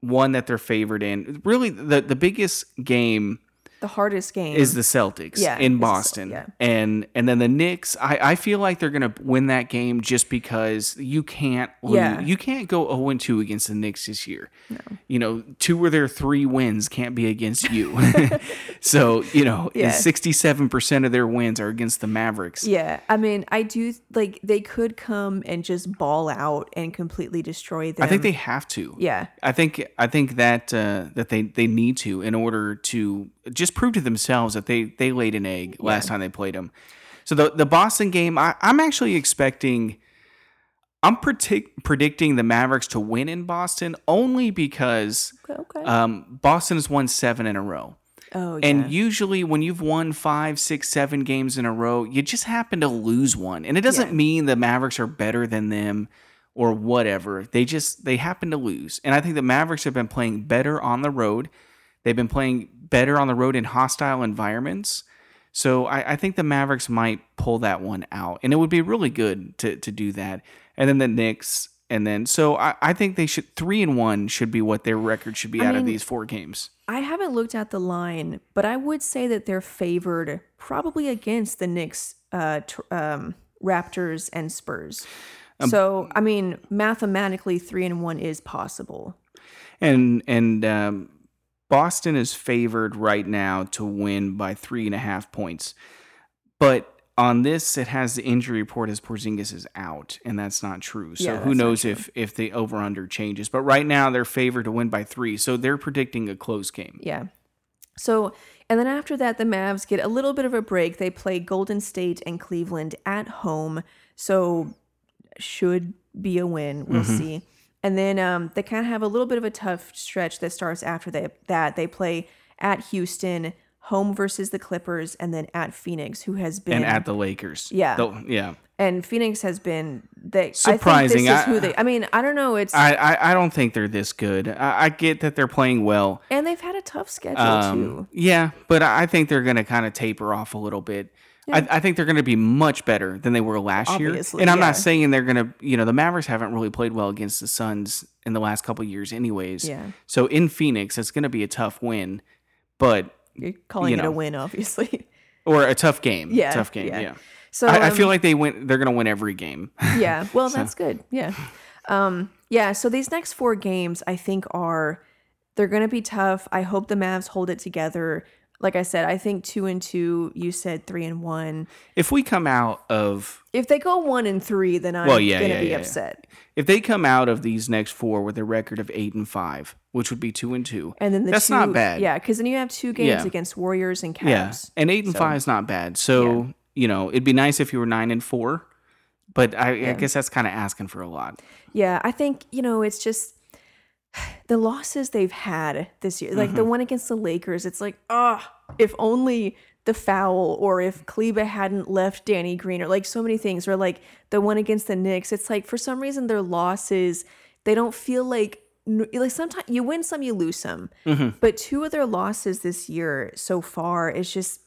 one that they're favored in. Really, the the biggest game the hardest game is the Celtics Yeah, in Boston. yeah. And and then the Knicks, I, I feel like they're gonna win that game just because you can't lose. Yeah. you can't go 0 2 against the Knicks this year. You know, two of their three wins can't be against you. so, you know, sixty seven percent of their wins are against the Mavericks. Yeah, I mean, I do like they could come and just ball out and completely destroy them. I think they have to. yeah, I think I think that uh, that they they need to in order to just prove to themselves that they they laid an egg last time they played them. So the the Boston game, I, I'm actually expecting. I'm predict, predicting the Mavericks to win in Boston only because okay, okay. um, Boston has won seven in a row. oh yeah, And usually, when you've won five, six, seven games in a row, you just happen to lose one. And it doesn't Yeah. mean the Mavericks are better than them or whatever. They just they happen to lose. And I think the Mavericks have been playing better on the road. They've been playing better on the road in hostile environments. So I, I think the Mavericks might pull that one out, and it would be really good to to do that. And then the Knicks, and then so I, I think they should three and one should be what their record should be I out of these four games. I haven't looked at the line, but I would say that they're favored probably against the Knicks, uh, tr- um, Raptors, and Spurs. Um, so I mean, mathematically, three and one is possible. and and um, Boston is favored right now to win by three and a half points, but on this it has the injury report as Porzingis is out, and that's not true. So Yeah, who knows if if the over under changes? But right now they're favored to win by three, so they're predicting a close game. Yeah. So, and then after that, the Mavs get a little bit of a break. They play Golden State and Cleveland at home. So, should be a win. We'll Mm-hmm. see. And then um, they kind of have a little bit of a tough stretch that starts after they, that. They play at Houston, home versus the Clippers, and then at Phoenix, who has been And at the Lakers, Yeah. The- yeah. and Phoenix has been they Surprising. I think this is I- who they. I mean, I don't know. It's I, I I don't think they're this good. I, I get that they're playing well. and they've had a tough schedule Um, too. yeah, but I I think they're going to kind of taper off a little bit. I, I think they're going to be much better than they were last Obviously, year. And I'm yeah. not saying they're going to, you know, the Mavericks haven't really played well against the Suns in the last couple of years, anyways. Yeah. So in Phoenix, it's going to be a tough win, but You're calling you it a win, obviously. or a tough game. Yeah, tough game. yeah. Yeah. So I, I um, feel like they win. They're going to win every game. yeah well that's good yeah um yeah so these next four games i think are they're gonna be tough i hope the mavs hold it together like i said i think two and two you said three and one if we come out of if they go one and three then i'm Well, yeah, gonna yeah, be yeah, upset if they come out of these next four with a record of eight and five, which would be two and two, and then the that's two, not bad. yeah because then you have two games against warriors and Yeah, Cavs. and eight and So- five is not bad. So you know, it'd be nice if you were nine and four, but I, I guess that's kind of asking for a lot. Yeah, I think, you know, it's just the losses they've had this year. Like the one against the Lakers, it's like, ah, if only the foul or if Kleber hadn't left Danny Green or like so many things or like the one against the Knicks. It's like for some reason their losses, they don't feel like like sometimes you win some, you lose some. But two of their losses this year so far is just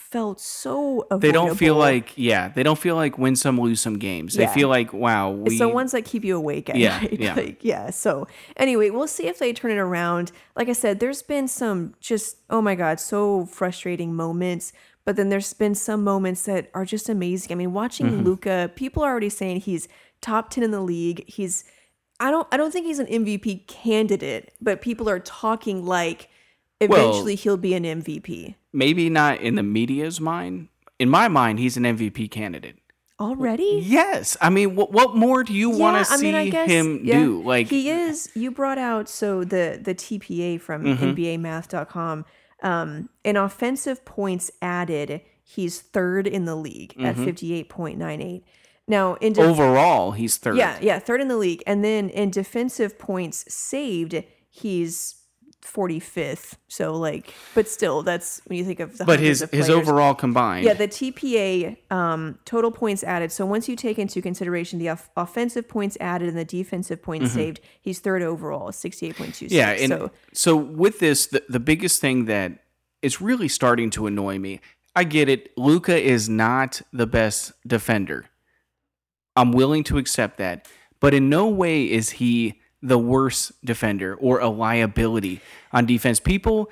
felt so avoidable. They don't feel like yeah, they don't feel like win some lose some games. They feel like wow, we it's the ones that keep you awake at Yeah, night. yeah. Like, yeah. So anyway, we'll see if they turn it around. Like I said, there's been some just oh my god, so frustrating moments. But then there's been some moments that are just amazing. I mean, watching Mm-hmm. Luka, people are already saying he's top ten in the league. He's I don't I don't think he's an MVP candidate, but people are talking like eventually he'll be an MVP. Maybe not in the media's mind. In my mind, he's an MVP candidate. Already? Yes, I mean, what what more do you want to see him yeah, do? Like he is. You brought out so the the TPA from Mm-hmm. NBAMath.com. Um, in offensive points added, he's third in the league at Mm-hmm. fifty eight point nine eight. Now in overall, he's third. yeah yeah third in the league, and then in defensive points saved, he's forty fifth. So like, but still, that's when you think of the but his his overall combined. Yeah, the TPA um, total points added. So once you take into consideration the off- offensive points added and the defensive points saved, he's third overall, sixty-eight point two six. Mm-hmm. Yeah, and so so, with this, the, the biggest thing that is really starting to annoy me. I get it. Luka is not the best defender. I'm willing to accept that, but in no way is he the worst defender or a liability on defense. People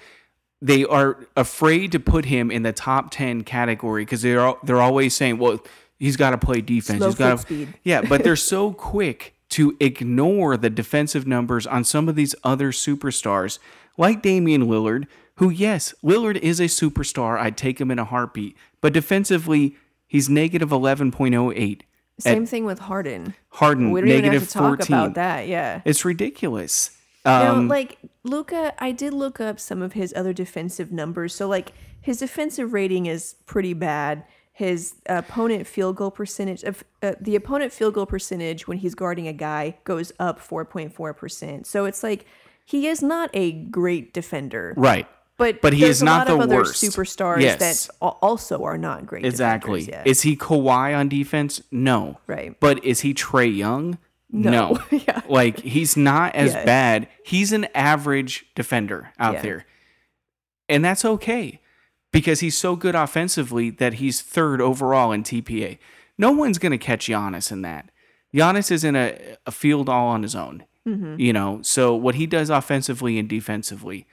they are afraid to put him in the top 10 category because they're al- they're always saying, "Well, he's got to play defense. Slow he's got yeah, but they're so quick to ignore the defensive numbers on some of these other superstars, like Damian Lillard, who, yes, Lillard is a superstar. I'd take him in a heartbeat. But defensively, he's negative 11.08. same thing with Harden. Harden, We don't even have to talk 14. about that. Yeah. It's ridiculous. Now, Um, like Luka, I did look up some of his other defensive numbers. So, like, his defensive rating is pretty bad. His opponent field goal percentage of uh, the opponent field goal percentage when he's guarding a guy goes up 4.4%. So it's like he is not a great defender. right. But But he is a not lot the of other worst. superstars Yes. that also are not great. Exactly. Is he Kawhi on defense? No. Right. But is he Trae Young? No. Yeah. Like he's not as Yeah. bad. He's an average defender out Yeah. there. And that's okay because he's so good offensively that he's third overall in TPA. No one's going to catch Giannis in that. Giannis is in a, a field all on his own. Mm-hmm. You know, so what he does offensively and defensively.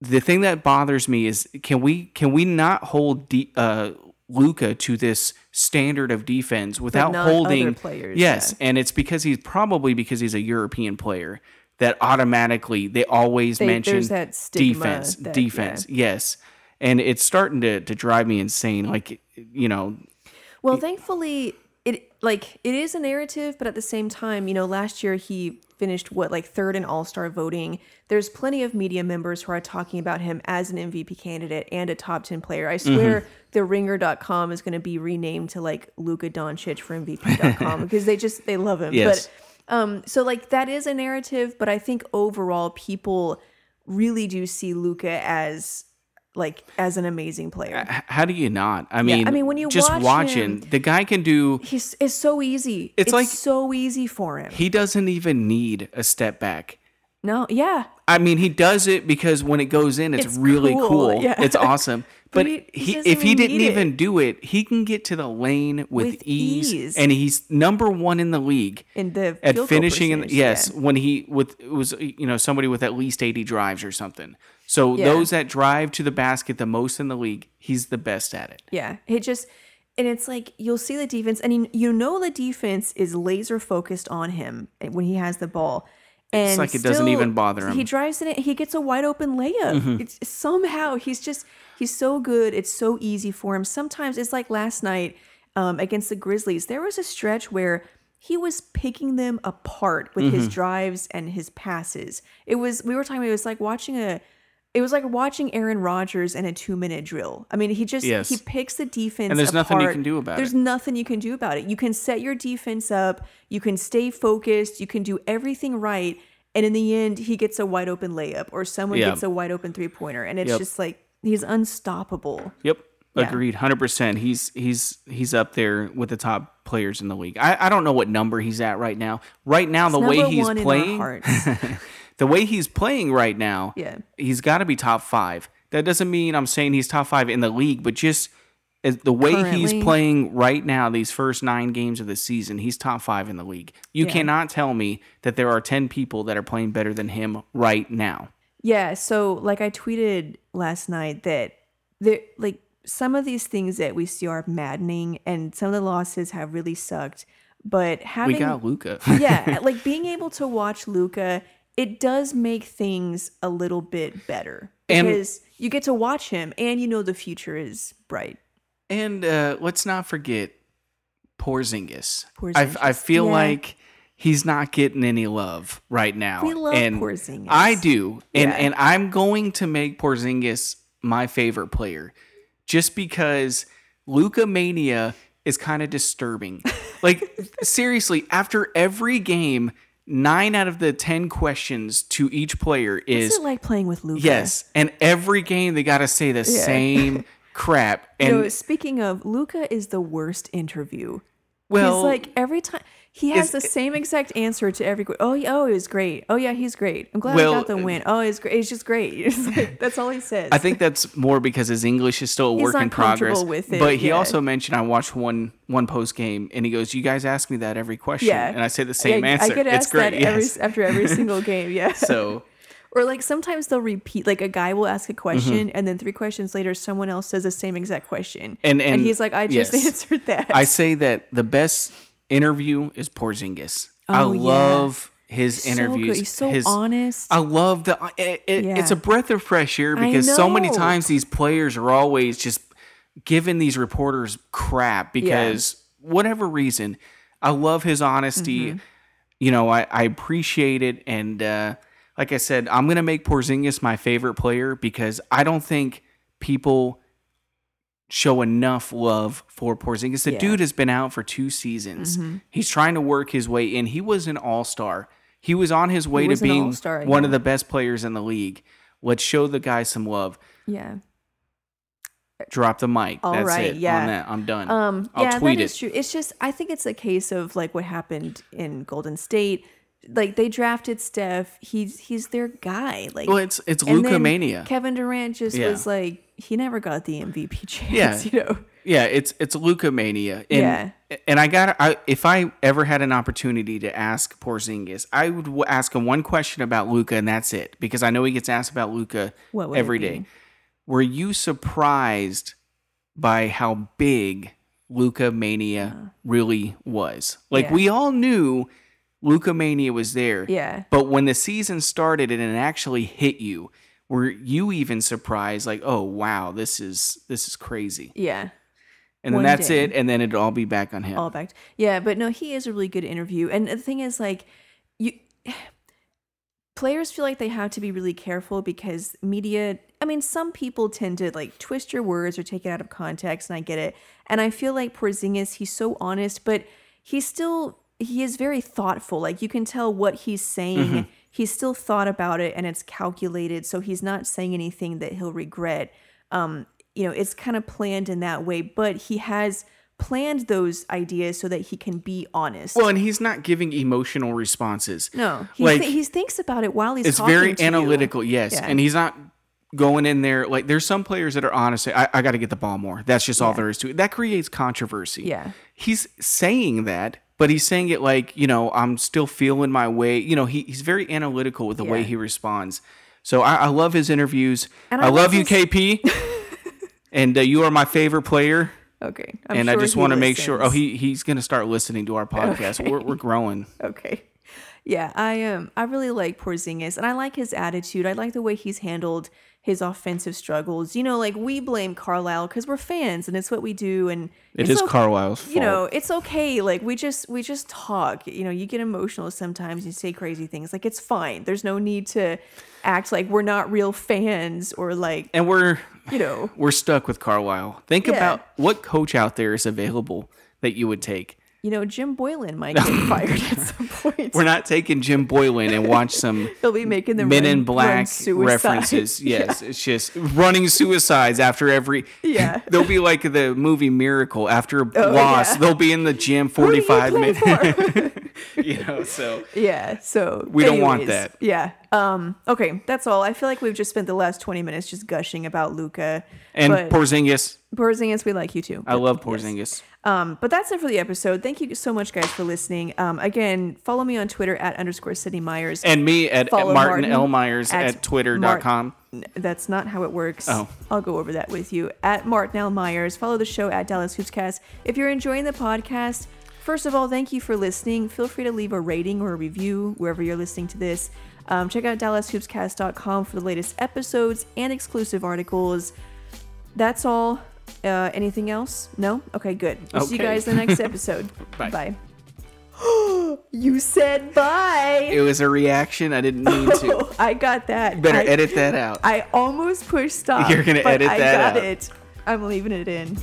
The thing that bothers me is can we can we not hold D, uh, Luka to this standard of defense without holding players, Yes, yeah. and it's because he's probably because he's a European player that automatically they always They- mention that defense, that- defense. Yes, and it's starting to to drive me insane. Like you know, Well, thankfully, it like it is a narrative, but at the same time, you know, last year he finished what like third in All Star voting. There's plenty of media members who are talking about him as an MVP candidate and a top ten player. I swear, Mm-hmm. the Ringer.com is going to be renamed to like Luka Doncic for MVP.com because they just they love him. Yes. But um, so like that is a narrative, but I think overall people really do see Luka as like as an amazing player. how do you not? I mean, I mean, when you just watch watching him- the guy can do. He's it's so easy. It's It's, like- so easy for him. He doesn't even need a step back. no, yeah. I mean, he does it because when it goes in, it's, It's really cool, cool. yeah. It's awesome. But But, he- he he, if he didn't need it. even do it, he can get to the lane with, With ease, ease. and he's number one in the league In the at finishing. In, percentage, yes, yeah. when he with it was you know somebody with at least eighty drives or something. So Yeah. those that drive to the basket the most in the league, he's the best at it. Yeah, it just and it's like you'll see the defense, and you, you know the defense is laser focused on him when he has the ball. And like it doesn't even bother him. Mm-hmm. He drives in it. He gets a wide open layup. It's somehow he's just he's so good. It's so easy for him. Sometimes it's like last night um, against the Grizzlies. There was a stretch where he was picking them apart with Mm-hmm. his drives and his passes. It was we were talking. It was like watching a it was like watching Aaron Rodgers in a two minute drill. I mean, he just Yes. he picks the defense. And there's nothing you can do about There's it. There's nothing you can do about it. You can set your defense up. You can stay focused. You can do everything right. And in the end, he gets a wide open layup or someone Yeah. gets a wide open three pointer, and it's Yep. just like he's unstoppable. Yep. Agreed, hundred percent. He's he's he's up there with the top players in the league. I, I don't know what number he's at right now. Right now, the way he's one in our playing. the way he's playing right now, Yeah. he's got to be top five. That doesn't mean I'm saying he's top five in the league, but just uh, the way he's playing right now, these first nine games of the season, he's top five in the league. You Yeah. cannot tell me that there are ten people that are playing better than him right now. Yeah, so like I tweeted last night that there like some of these things that we see are maddening and some of the losses have really sucked. But having We got Luka. yeah, like being able to watch Luka, it does make things a little bit better And- because you get to watch him and you know the future is bright. And uh, let's not forget Porzingis. I, I feel yeah. like he's not getting any love right now. We love and Porzingis. I do, and Yeah. and I'm going to make Porzingis my favorite player, just because Luka Mania is kind of disturbing. like seriously, after every game, nine out of the ten questions to each player What's is it like playing with Luka? yes, and every game they got to say the same crap. And speaking of Luka is the worst interview. well, he's like every time he has the same exact answer to every. Oh, yeah, oh, it was great. Oh yeah, he's great. I'm glad Well, I got the win. Oh, it's great. It's just great. It's like, that's all he says. I think that's more because his English is still a He's work in progress. with it, but he yeah. also mentioned I watched one one post game and he goes, "You guys ask me that every question," Yeah. and I say the same I, answer. I get it's asked great. that every after every single game. Yeah. so or like sometimes they'll repeat. Like a guy will ask a question, and then three questions later, someone else says the same exact question, Mm-hmm. And- and- he's like, "I just yes. answered that." I say that the best interview is Porzingis. I Oh, yeah. love his so good. interviews. He's so his, honest. I love the. It, it- It's a breath of fresh air because so many times these players are always just giving these reporters crap because whatever reason. I love his honesty. Mm-hmm. You know, I, I appreciate it, and uh, like I said, I'm gonna make Porzingis my favorite player because I don't think people show enough love for Porzingis. The Yeah. dude has been out for two seasons. He's trying to work his way in. He was an all star. He was on his way to being one of the best players in the league. Let's show the guy some love. yeah. Drop the mic. All That's right, it. yeah. On that, I'm done. Um, I'll yeah, tweet that is it. true. It's just I think it's a case of like what happened in Golden State. Like they drafted Steph. He's he's their guy. Like Well, it's it's Luka mania. Kevin Durant just Yeah. was like he never got the MVP chance. Yeah. You know. Yeah, it's it's Luka mania. And, Yeah. And I got I if I ever had an opportunity to ask Porzingis, I would w- ask him one question about Luka, and that's it, because I know he gets asked about Luka What would it every day. Were you surprised by how big Luka mania uh. really was? Like Yeah. we all knew Luka mania was there. Yeah. But when the season started and it actually hit you, were you even surprised? Like, oh wow, this is this is crazy. Yeah. And then One that's day. it, and then it'll all be back on him. All back. Yeah, but no, he is a really good interview. And the thing is, like, you players feel like they have to be really careful because media. I mean, some people tend to like twist your words or take it out of context, and I get it. And I feel like Porzingis, he's so honest, but he's still he is very thoughtful. Like you can tell what he's saying. He's still thought about it, and it's calculated. So he's not saying anything that he'll regret. Um, you know, it's kind of planned in that way, but he has planned those ideas so that he can be honest. well, and he's not giving emotional responses. no, he, like, thi- he thinks about it while he's it's talking very to you. analytical, yes. Yeah. And he's not going in there like there's some players that are honest. I, I got to get the ball more. That's just all there is to it. That creates controversy. Yeah. he's saying that, but he's saying it like you know I'm still feeling my way. You know, he, he's very analytical with the way he responds. So I, I love his interviews. And I, I love love you, KP. and uh, you are my favorite player. Okay, I'm and I just want to make sure. Oh, he he's going to start listening to our podcast. We're we're growing. Okay. Yeah, I um I really like Porzingis and I like his attitude. I like the way he's handled his offensive struggles. You know, like we blame Carlisle because we're fans and it's what we do and It is okay- Carlisle's fault. You know, it's okay. Like we just we just talk. You know, you get emotional sometimes, you say crazy things. Like it's fine. There's no need to act like we're not real fans or like, and we're you know, we're stuck with Carlisle. Think Yeah. about what coach out there is available that you would take. You know, Jim Boylen might get fired at some point. We're not taking Jim Boylen and watch some He'll be making the Men run- in Black references. Yes, it's just running suicides after every. Yeah. they'll be like the movie Miracle after a Oh, loss. yeah. They'll be in the gym Who do you forty-five minutes. You know, so Yeah. So We don't want anyways, that. Yeah. Um. Okay. That's all. I feel like we've just spent the last twenty minutes just gushing about Luka and Porzingis. Porzingis. We like you too. I love Porzingis. Um, but that's it for the episode. Thank you so much, guys, for listening. Um, again, follow me on Twitter at underscore Sydney Myers. And me at, at Martin, Martin L. Myers at at, twitter.com. That's not how it works. Oh. I'll go over that with you. At Martin L. Myers. Follow the show at Dallas Hoopscast. If you're enjoying the podcast, first of all, thank you for listening. Feel free to leave a rating or a review wherever you're listening to this. Um, check out DallasHoopscast.com for the latest episodes and exclusive articles. That's all. Uh, anything else? No? Okay, good. We'll see you guys in the next episode. Bye. Bye. you said bye. It was a reaction. I didn't mean to. I got that. Better I- edit that out. I almost pushed stop. You're gonna edit I that got out. it. I'm leaving it in.